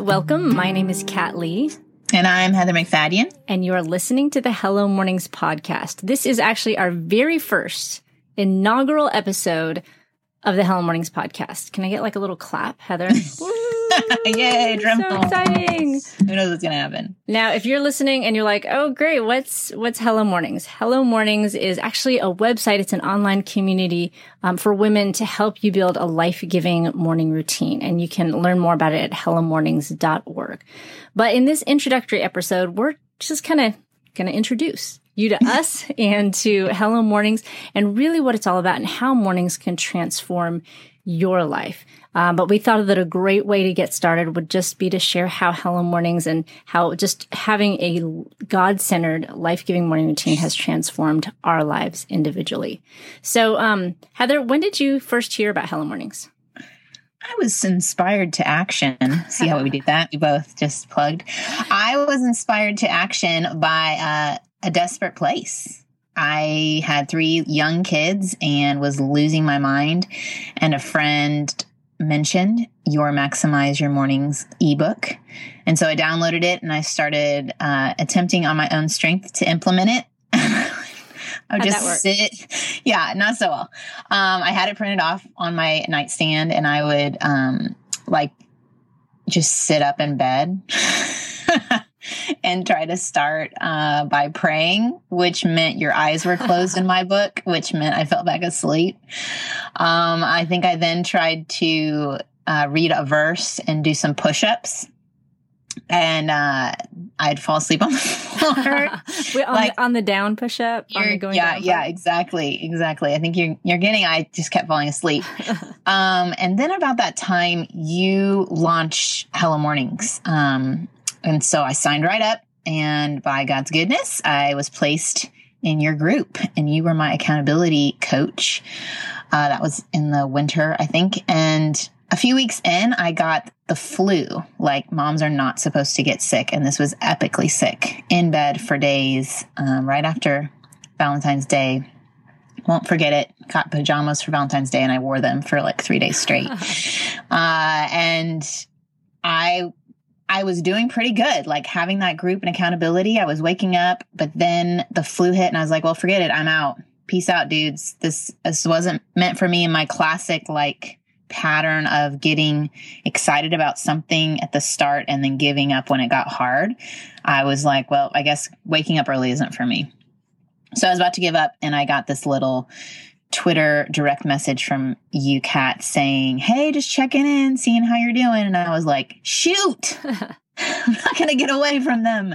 listeners. Welcome. My name is Kat Lee. And I'm Heather MacFadyen. And you are listening to the Hello Mornings podcast. This is actually our very first inaugural episode of the Hello Mornings podcast. Can I get like a little clap, Heather? Yay, drum so exciting. Who knows what's going to happen? Now, if you're listening and you're like, "Oh, great. What's what's Hello Mornings?" Hello Mornings is actually a website. It's an online community um, for women to help you build a life-giving morning routine, and you can learn more about it at hellomornings.org. But in this introductory episode, we're just kind of going to introduce you to us and to Hello Mornings and really what it's all about and how mornings can transform your life. Um, but we thought that a great way to get started would just be to share how Hello Mornings and how just having a God centered, life giving morning routine has transformed our lives individually. So, um, Heather, when did you first hear about Hello Mornings? I was inspired to action. See how we did that? We both just plugged. I was inspired to action by uh, a desperate place. I had three young kids and was losing my mind, and a friend mentioned your maximize your mornings ebook. And so i downloaded it and i started uh, attempting on my own strength to implement it. I would just sit. Yeah not so well. Um, i had it printed off on my nightstand and i would um, like just sit up in bed and try to start uh, by praying, which meant your eyes were closed in my book, which meant I fell back asleep. Um, I think I then tried to uh, read a verse and do some push ups. And uh, I'd fall asleep on the floor. Wait, on, like, the, on the down push up. Yeah, yeah, exactly, exactly. I think you're you're getting. I just kept falling asleep. um, and then about that time, you launched Hello Mornings, um, and so I signed right up, and by God's goodness, I was placed in your group, and you were my accountability coach. Uh, that was in the winter, I think. And a few weeks in, I got the flu. Like moms are not supposed to get sick, and this was epically sick in bed for days um, right after Valentine's Day. Won't forget it. Got pajamas for Valentine's Day, and I wore them for like three days straight. uh, and I I was doing pretty good, like having that group and accountability. I was waking up, but then the flu hit and I was like, well, forget it. I'm out. Peace out, dudes. This, this wasn't meant for me in my classic, like, pattern of getting excited about something at the start and then giving up when it got hard. I was like, well, I guess waking up early isn't for me. So I was about to give up and I got this little Twitter direct message from you, Kat, saying, Hey, just checking in, seeing how you're doing. And I was like, Shoot, I'm not going to get away from them.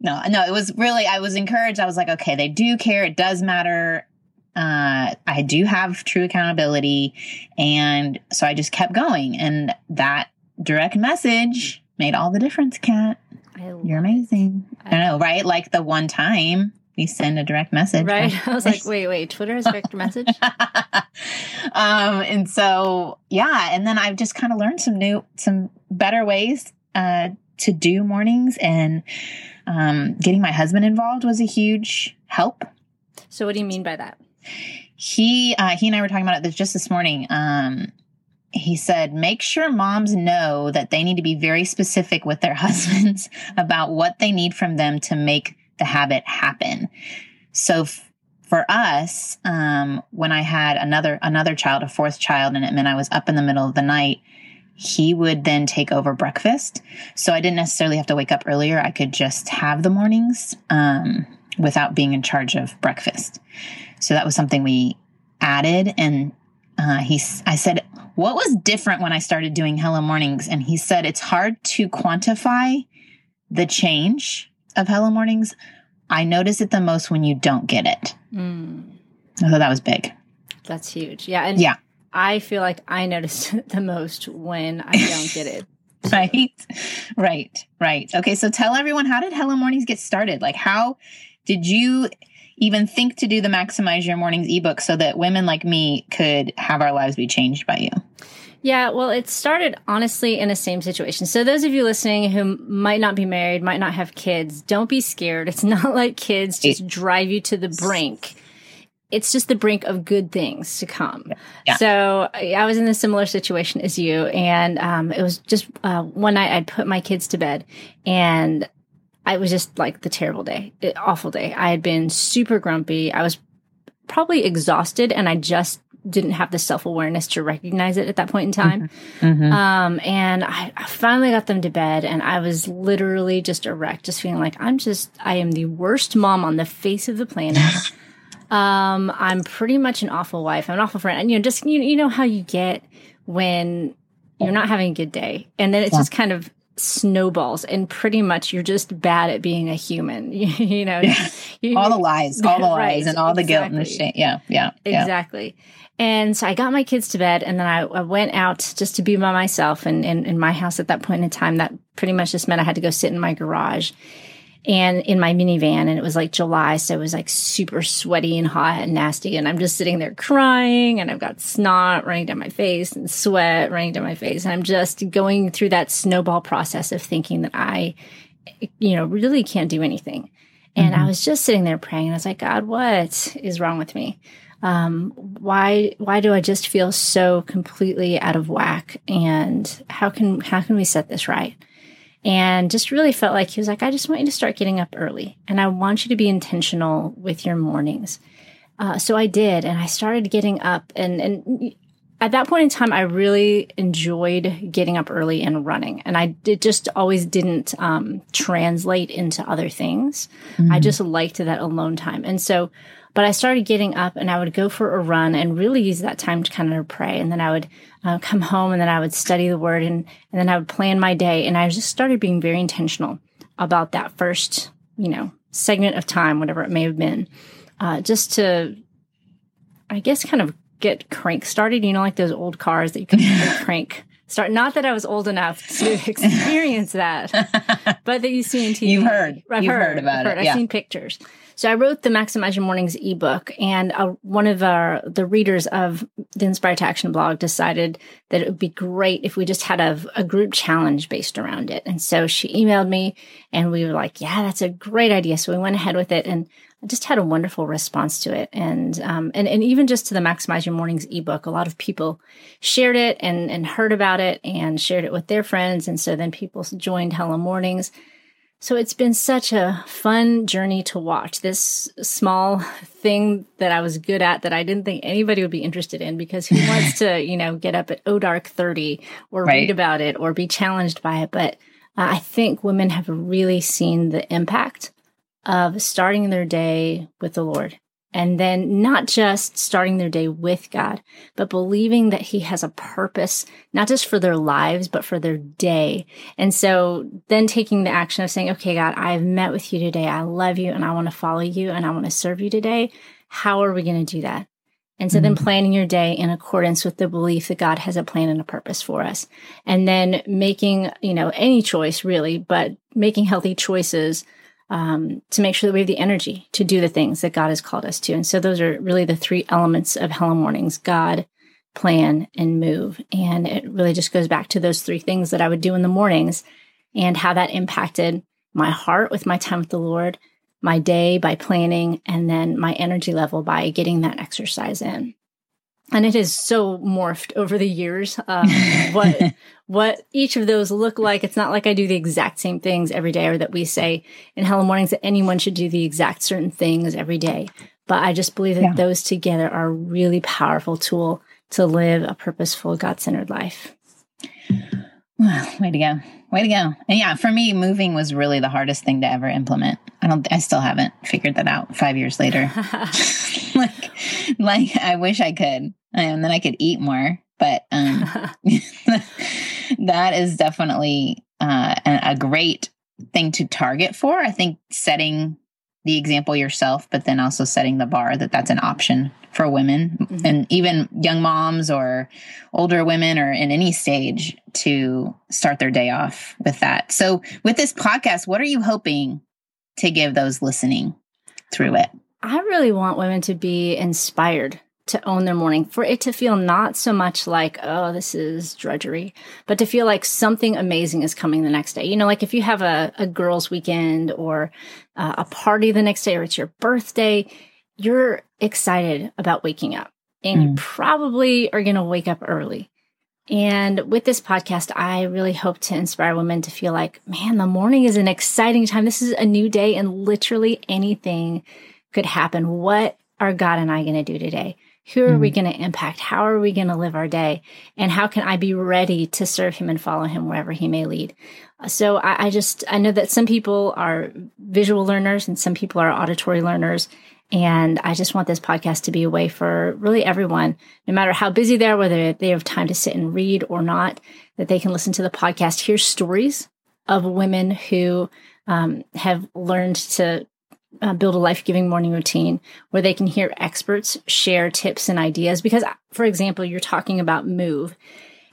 No, no, it was really, I was encouraged. I was like, Okay, they do care. It does matter. Uh, I do have true accountability. And so I just kept going. And that direct message made all the difference, Kat. You're amazing. I, I know, right? Like the one time we send a direct message. Right. I was like, wait, wait, Twitter is direct message. um, and so yeah, and then I've just kind of learned some new, some better ways uh, to do mornings, and um, getting my husband involved was a huge help. So, what do you mean by that? He uh, he and I were talking about it just this morning. Um, he said, make sure moms know that they need to be very specific with their husbands about what they need from them to make the habit happen. So f- for us, um, when I had another another child, a fourth child, and it meant I was up in the middle of the night, he would then take over breakfast. So I didn't necessarily have to wake up earlier. I could just have the mornings um, without being in charge of breakfast. So that was something we added. And uh, he, I said, "What was different when I started doing Hello Mornings?" And he said, "It's hard to quantify the change." of Hello Mornings, I notice it the most when you don't get it. Mm. I thought that was big. That's huge. Yeah. And yeah. I feel like I notice it the most when I don't get it. right. Right. Right. Okay. So tell everyone how did Hello Mornings get started? Like, how did you even think to do the Maximize Your Mornings ebook so that women like me could have our lives be changed by you? Yeah, well, it started honestly in the same situation. So those of you listening who might not be married, might not have kids, don't be scared. It's not like kids just drive you to the brink. it's just the brink of good things to come. Yeah. So I was in a similar situation as you, and um, it was just uh, one night I'd put my kids to bed, and I was just like the terrible day, awful day. I had been super grumpy. I was probably exhausted, and I just didn't have the self awareness to recognize it at that point in time. Mm-hmm. mm-hmm. Um, and I, I, finally got them to bed, and I was literally just a wreck, just feeling like I'm just, I am the worst mom on the face of the planet. um, I'm pretty much an awful wife. I'm an awful friend. And, you know, just, you, you know how you get when you're not having a good day. And then it's yeah. just kind of snowballs and pretty much you're just bad at being a human you, know yeah. you, all the lies all the right, lies and all the guilt and the shame yeah yeah exactly yeah. And so I got my kids to bed and then I, I went out just to be by myself. And in my house at that point in time, that pretty much just meant I had to go sit in my garage and in my minivan. And it was like July. So it was like super sweaty and hot and nasty. And I'm just sitting there crying and I've got snot running down my face and sweat running down my face. And I'm just going through that snowball process of thinking that I, you know, really can't do anything. And mm-hmm. I was just sitting there praying and I was like, God, what is wrong with me? um, why why do I just feel so completely out of whack? And how can how can we set this right? And just really felt like he was like, I just want you to start getting up early, and I want you to be intentional with your mornings. Uh, so I did, and I started getting up, and and at that point in time, I really enjoyed getting up early and running, and I it just always didn't um, translate into other things. Mm-hmm. I just liked that alone time, and so but I started getting up and I would go for a run and really use that time to kind of pray. And then I would uh, come home and then I would study the word and, and then I would plan my day. And I just started being very intentional about that first, you know, segment of time, whatever it may have been, uh, just to, I guess, kind of get crank started. You know, like those old cars that you can crank start. Not that I was old enough to experience that, but that you see in TV. You've heard. I've You've heard, heard about I've heard. it. Yeah. I've seen pictures. So I wrote the Maximize Your Mornings ebook, and uh, one of our the readers of the Inspired to Action blog decided that it would be great if we just had a, a group challenge based around it. And so she emailed me, and we were like, "Yeah, that's a great idea." So we went ahead with it, and I just had a wonderful response to it. And um, and and even just to the Maximize Your Mornings ebook, a lot of people shared it and and heard about it and shared it with their friends, and so then people joined Hello Mornings so it's been such a fun journey to watch this small thing that I was good at that I didn't think anybody would be interested in because who wants to, you know, get up at O dark 30 or right. read about it or be challenged by it. But uh, I think women have really seen the impact of starting their day with the Lord and then not just starting their day with God, but believing that He has a purpose, not just for their lives, but for their day. And so then taking the action of saying, okay, God, I've met with you today. I love you and I want to follow you and I want to serve you today. How are we going to do that? And so mm-hmm. then planning your day in accordance with the belief that God has a plan and a purpose for us. And then making, you know, any choice really, but making healthy choices um, to make sure that we have the energy to do the things that God has called us to. And so those are really the three elements of Hello Mornings God, plan, and move. And it really just goes back to those three things that I would do in the mornings and how that impacted my heart with my time with the Lord, my day by planning, and then my energy level by getting that exercise in and it has so morphed over the years um, what what each of those look like. It's not like i do the exact same things every day or that we say in hello mornings that anyone should do the exact certain things every day. But i just believe that yeah. those together are a really powerful tool to live a purposeful god-centered life. Well, way to go. Way to go. And yeah for me moving was really the hardest thing to ever implement. I don't i still haven't figured that out five years later. Like like i wish i could. And then I could eat more. But um, that is definitely uh, a great thing to target for. I think setting the example yourself, but then also setting the bar that that's an option for women mm-hmm. and even young moms or older women or in any stage to start their day off with that. So, with this podcast, what are you hoping to give those listening through it? I really want women to be inspired to own their morning, for it to feel not so much like, oh, this is drudgery, but to feel like something amazing is coming the next day. You know, like if you have a, a girls' weekend or uh, a party the next day or it's your birthday, you're excited about waking up and mm. you probably are going to wake up early. And with this podcast, I really hope to inspire women to feel like, man, the morning is an exciting time. This is a new day and literally anything could happen. What are God and I going to do today? Who are mm we going to impact? How are we going to live our day? And how can I be ready to serve him and follow him wherever he may lead? So I, I just, I know that some people are visual learners and some people are auditory learners. And I just want this podcast to be a way for really everyone, no matter how busy they are, whether they have time to sit and read or not, that they can listen to the podcast, hear stories of women who um, have learned to uh, build a life giving morning routine where they can hear experts share tips and ideas. Because, for example, you're talking about move.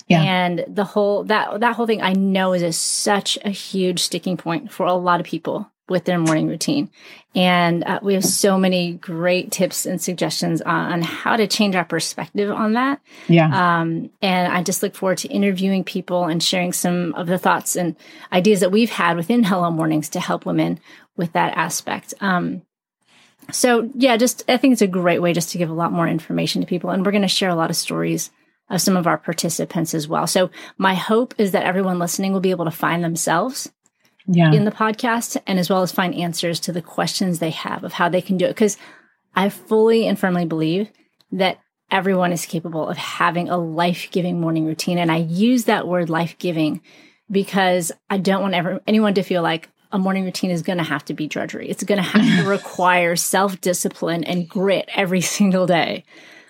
Yeah. And the whole that that whole thing I know is a, such a huge sticking point for a lot of people with their morning routine. And uh, we have so many great tips and suggestions on, on, how to change our perspective on that. Yeah. Um, and I just look forward to interviewing people and sharing some of the thoughts and ideas that we've had within Hello Mornings to help women with that aspect. Um, so yeah, just I think it's a great way just to give a lot more information to people, and we're going to share a lot of stories of some of our participants as well. So my hope is that everyone listening will be able to find themselves yeah. in the podcast and as well as find answers to the questions they have of how they can do it. Because I fully and firmly believe that everyone is capable of having a life giving morning routine. And I use that word life giving because I don't want ever, anyone to feel like a morning routine is going to have to be drudgery. It's going to have to require self discipline and grit every single day.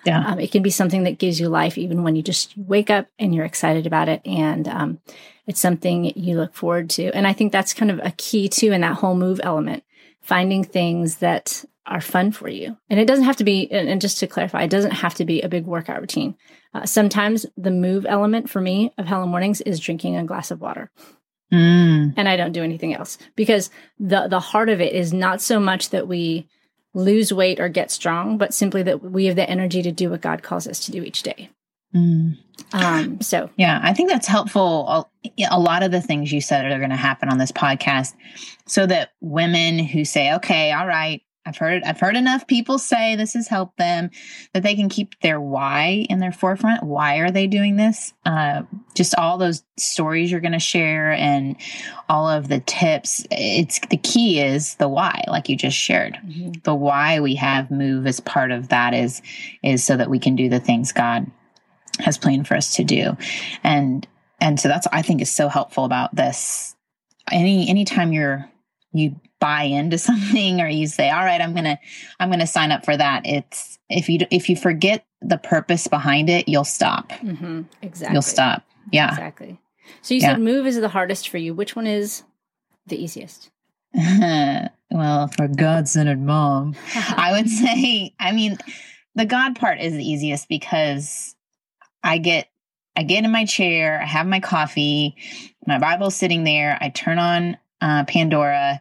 Yeah. Um, it can be something that gives you life even when you just wake up and you're excited about it. And um, it's something you look forward to. And I think that's kind of a key too in that whole move element, finding things that are fun for you. And it doesn't have to be, and just to clarify, it doesn't have to be a big workout routine. Uh, sometimes the move element for me of Hello Mornings is drinking a glass of water. Mm. And I don't do anything else because the the heart of it is not so much that we lose weight or get strong, but simply that we have the energy to do what God calls us to do each day. Mm. Um, so yeah, I think that's helpful. A lot of the things you said are going to happen on this podcast, so that women who say, "Okay, all right, I've heard I've heard enough people say this has helped them," that they can keep their why in their forefront. Why are they doing this? Uh, just all those stories you're going to share and all of the tips. It's the key is the why, like you just shared. Mm-hmm. The why we have move as part of that is is so that we can do the things God has planned for us to do. And and so that's I think is so helpful about this. Any anytime you're you buy into something or you say, all right, I'm gonna I'm gonna sign up for that. It's if you if you forget the purpose behind it, you'll stop. Mm-hmm. Exactly. You'll stop. Yeah. Exactly. So you yeah. said move is the hardest for you. Which one is the easiest? well, for God centered mom, I would say, I mean, the God part is the easiest because I get I get in my chair, I have my coffee, my Bible's sitting there, I turn on uh, Pandora,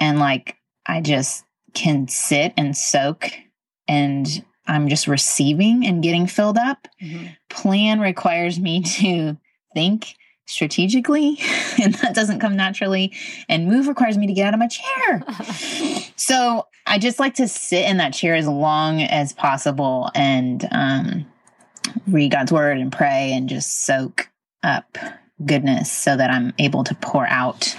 and like I just can sit and soak and I'm just receiving and getting filled up. Mm-hmm. Plan requires me to think strategically, and that doesn't come naturally. And move requires me to get out of my chair. so I just like to sit in that chair as long as possible and um, read God's word and pray and just soak up goodness so that I'm able to pour out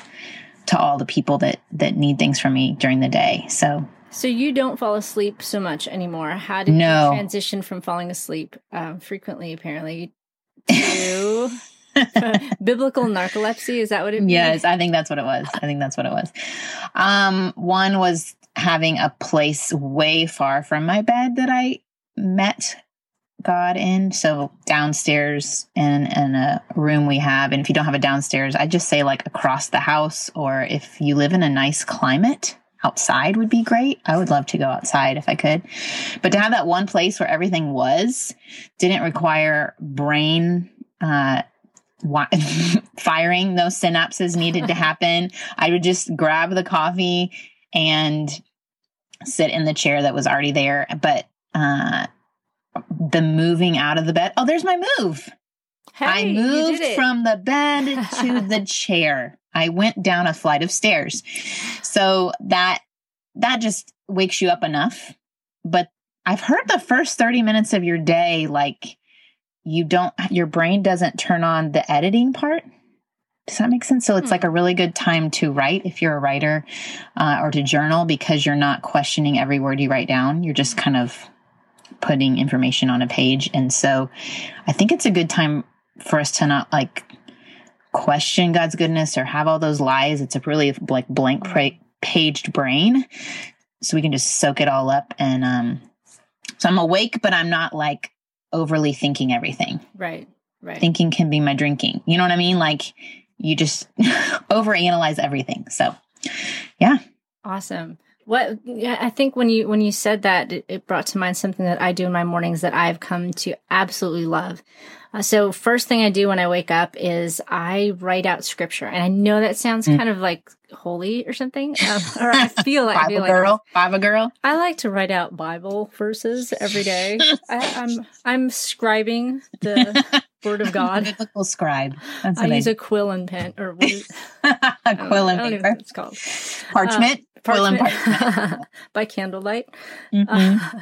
to all the people that that need things from me during the day. So so you don't fall asleep so much anymore. How did no. you transition from falling asleep um, frequently apparently to biblical narcolepsy? Is that what it means? Yes, I think that's what it was. I think that's what it was. Um, one was having a place way far from my bed that I met God in. So downstairs in, in a room we have, and if you don't have a downstairs, I just say like across the house, or if you live in a nice climate, outside would be great. I would love to go outside if I could. But to have that one place where everything was didn't require brain uh, firing. Those synapses needed to happen. I would just grab the coffee and sit in the chair that was already there. But uh, the moving out of the bed. Oh, there's my move. Hey, I moved from the bed to the chair. I went down a flight of stairs. So that that just wakes you up enough but I've heard the first 30 minutes of your day, like you don't, your brain doesn't turn on the editing part. Does that make sense? So it's hmm. like a really good time to write if you're a writer uh, or to journal because you're not questioning every word you write down. You're just kind of putting information on a page. And so I think it's a good time for us to not like question God's goodness or have all those lies. It's a really like blank pra- paged brain. So we can just soak it all up. And um, so I'm awake, but I'm not like overly thinking everything. Right. Right. Thinking can be my drinking. You know what I mean? Like you just overanalyze everything. So, yeah. Awesome. What I think when you when you said that, it, it, brought to mind something that I do in my mornings that I've come to absolutely love. Uh, so first thing I do when I wake up is I write out scripture, and I know that sounds mm. kind of like holy or something, um, or I feel like Bible girl, like, Bible girl. I like to write out Bible verses every day. I, I'm I'm scribing the Word of God. Biblical scribe. That's I use a quill and pen, or what is, a quill and paper. it's called parchment. Parchment. parchment. by candlelight. Mm-hmm. Uh,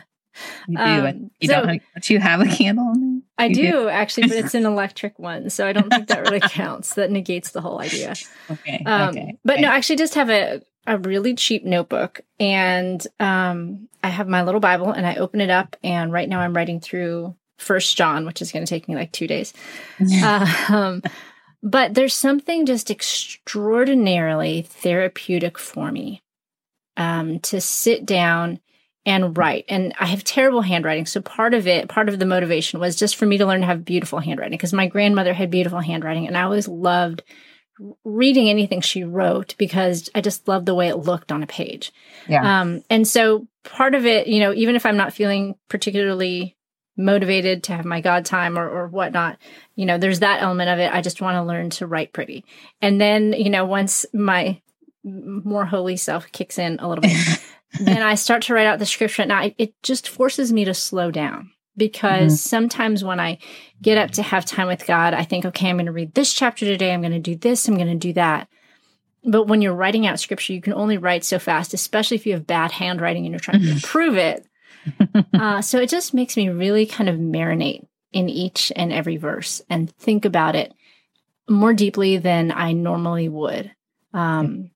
you do. Um, you so, don't. Have, do you have a candle? I do, do, actually, but it's an electric one, so I don't think that really counts. That negates the whole idea. Okay. Um, okay. But okay. no, I actually just have a a really cheap notebook, and um, I have my little Bible, and I open it up, and right now I'm writing through First John, which is going to take me like two days. uh, um, but there's something just extraordinarily therapeutic for me um, to sit down and write. And I have terrible handwriting. So part of it, part of the motivation was just for me to learn to have beautiful handwriting because my grandmother had beautiful handwriting and I always loved reading anything she wrote because I just loved the way it looked on a page. Yeah. Um, and so part of it, you know, even if I'm not feeling particularly motivated to have my God time or, or whatnot, you know, there's that element of it. I just want to learn to write pretty. And then, you know, once my more holy self kicks in a little bit, and I start to write out the scripture. Now it just forces me to slow down because mm-hmm. sometimes when I get up to have time with God, I think, okay, I'm going to read this chapter today. I'm going to do this. I'm going to do that. But when you're writing out scripture, you can only write so fast, especially if you have bad handwriting and you're trying to improve it. uh, so it just makes me really kind of marinate in each and every verse and think about it more deeply than I normally would. Um,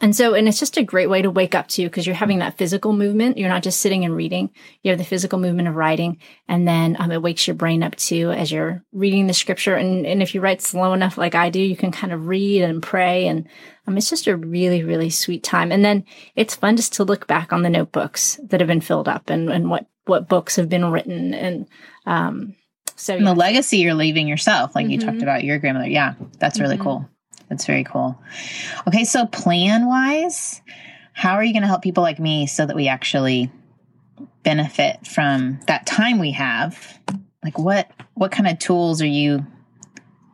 and so, and it's just a great way to wake up to because you're having that physical movement. You're not just sitting and reading. You have the physical movement of writing. And then um, it wakes your brain up too as you're reading the scripture. And, and if you write slow enough, like I do, you can kind of read and pray. And um, it's just a really, really sweet time. And then it's fun just to look back on the notebooks that have been filled up and, and what, what books have been written. And, um, so the legacy you're leaving yourself, like mm-hmm. you talked mm-hmm. about your grandmother. Yeah, that's really mm-hmm. cool. That's very cool. Okay, so plan wise, how are you going to help people like me so that we actually benefit from that time we have? Like what what kind of tools are you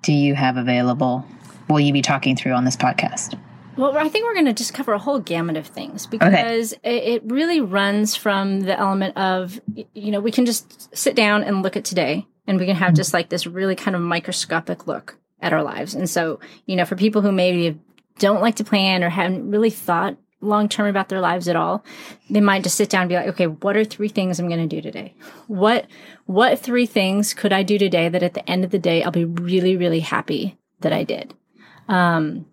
do you have available? Will you be talking through on this podcast? Well, I think we're going to just cover a whole gamut of things because okay. it, it really runs from the element of, you know, we can just sit down and look at today and we can have mm-hmm. just like this really kind of microscopic look at our lives. And so, you know, for people who maybe don't like to plan or haven't really thought long term about their lives at all, they might just sit down and be like, okay, what are three things I'm going to do today? What what three things could I do today that at the end of the day I'll be really really happy that I did? Um,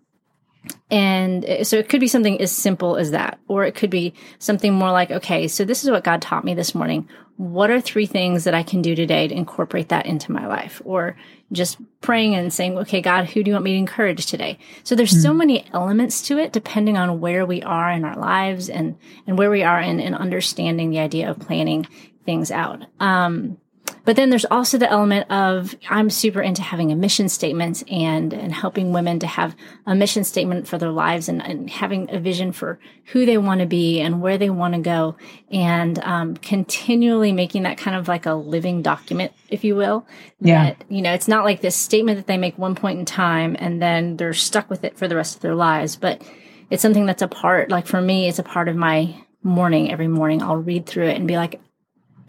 and so it could be something as simple as that, or it could be something more like, okay, so this is what God taught me this morning. What are three things that I can do today to incorporate that into my life? Or just praying and saying, okay, God, who do you want me to encourage today? So there's mm-hmm. so hmm. many elements to it depending on where we are in our lives and, and where we are in, in understanding the idea of planning things out. Um, but then there's also the element of I'm super into having a mission statement and and helping women to have a mission statement for their lives and, and having a vision for who they want to be and where they want to go and um, continually making that kind of like a living document, if you will. Yeah. That, you know, it's not like this statement that they make one point in time and then they're stuck with it for the rest of their lives, but it's something that's a part, like for me, it's a part of my morning every morning. I'll read through it and be like,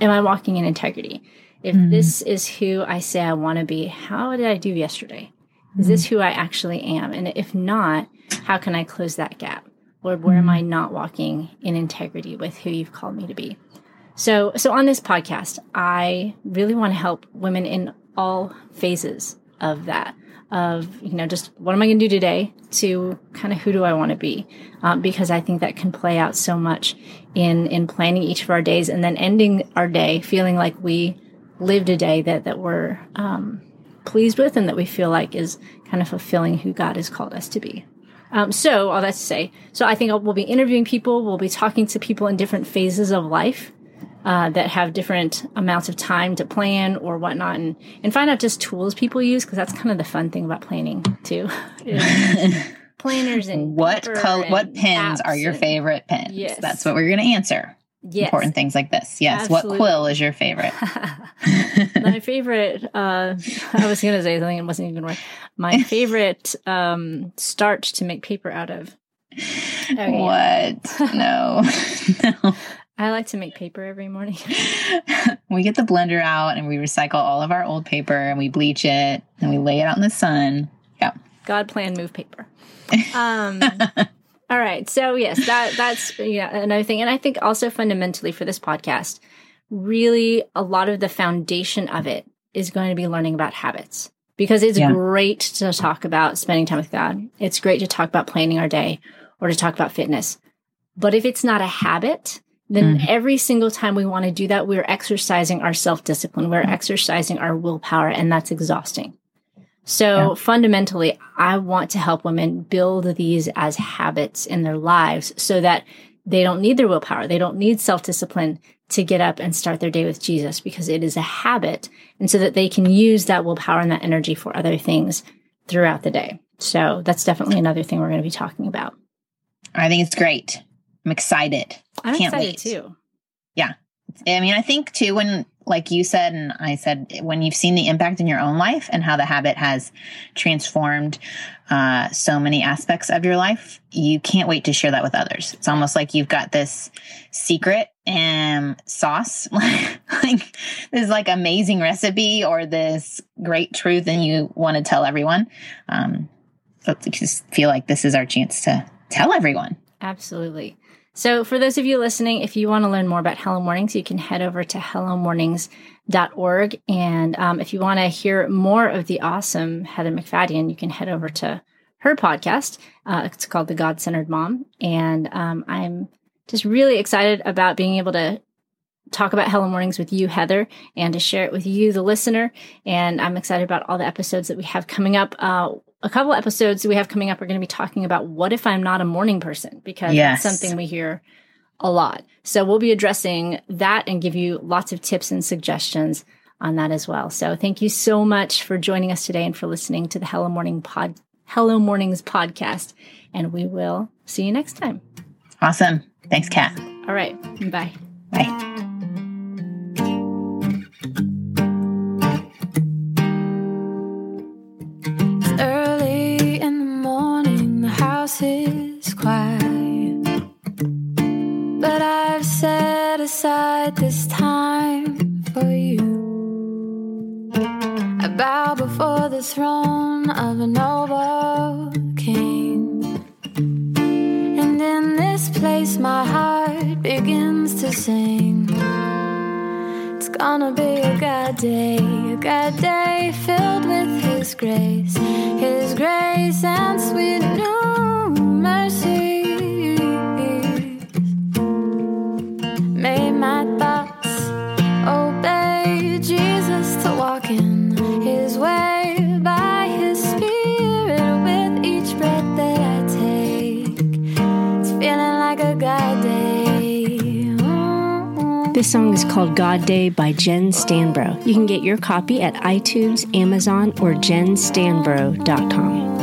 am I walking in integrity? If mm-hmm. this is who I say I want to be, how did I do yesterday? Is this who I actually am? And if not, how can I close that gap? Lord, where am mm-hmm. I not walking in integrity with who you've called me to be? So, so on this podcast, I really want to help women in all phases of that. Of you know, just what am I going to do today? To kind of who do I want to be? Um, because I think that can play out so much in in planning each of our days and then ending our day feeling like we lived a day that that we're um, pleased with and that we feel like is kind of fulfilling who God has called us to be. Um, so all that to say, so I think we'll be interviewing people. We'll be talking to people in different phases of life uh, that have different amounts of time to plan or whatnot, and and find out just tools people use because that's kind of the fun thing about planning too. planners and what color, what pens are your favorite pens? Yes. That's what we're going to answer. Yes. Important things like this. Yes. Absolutely. What quill is your favorite? My favorite, uh, I was going to say something, it wasn't even right. My favorite um, starch to make paper out of. Okay. What? No. no. I like to make paper every morning. we get the blender out and we recycle all of our old paper and we bleach it and we lay it out in the sun. Yeah. God plan move paper. Um, all right. So yes, that that's yeah another thing, and I think also fundamentally for this podcast, really a lot of the foundation of it is going to be learning about habits because it's yeah. great to talk about spending time with God. It's great to talk about planning our day or to talk about fitness, but if it's not a habit, then mm. every single time we want to do that, we're exercising our self discipline. We're exercising our willpower, and that's exhausting. So yeah. fundamentally, I want to help women build these as habits in their lives so that they don't need their willpower. They don't need self discipline to get up and start their day with Jesus because it is a habit. And so that they can use that willpower and that energy for other things throughout the day. So that's definitely another thing we're going to be talking about. I think it's great. I'm excited. I'm Can't excited wait. too. Yeah. I mean, I think too, when like you said, and I said, when you've seen the impact in your own life and how the habit has transformed uh, so many aspects of your life, you can't wait to share that with others. It's almost like you've got this secret and sauce, like this like amazing recipe or this great truth, and you want to tell everyone. Um, just feel like this is our chance to tell everyone. Absolutely. So, for those of you listening, if you want to learn more about Hello Mornings, you can head over to hellomornings.org. And um, if you want to hear more of the awesome Heather MacFadyen, you can head over to her podcast. Uh, it's called The God Centered Mom. And um, I'm just really excited about being able to talk about Hello Mornings with you, Heather, and to share it with you, the listener. And I'm excited about all the episodes that we have coming up. Uh, a couple episodes we have coming up are going to be talking about what if I'm not a morning person because yes. that's something we hear a lot. So we'll be addressing that and give you lots of tips and suggestions on that as well. So thank you so much for joining us today and for listening to the Hello Morning Pod Hello Mornings podcast and we will see you next time. Awesome. Thanks, Kat. All right. Bye. Bye. The throne of a noble king. And in this place, my heart begins to sing. It's gonna be a good day, a good day filled with His grace, His grace and sweet new mercy. This song is called Good Day by Jen Stanbro. You can get your copy at iTunes, Amazon, or jenstanbro.com.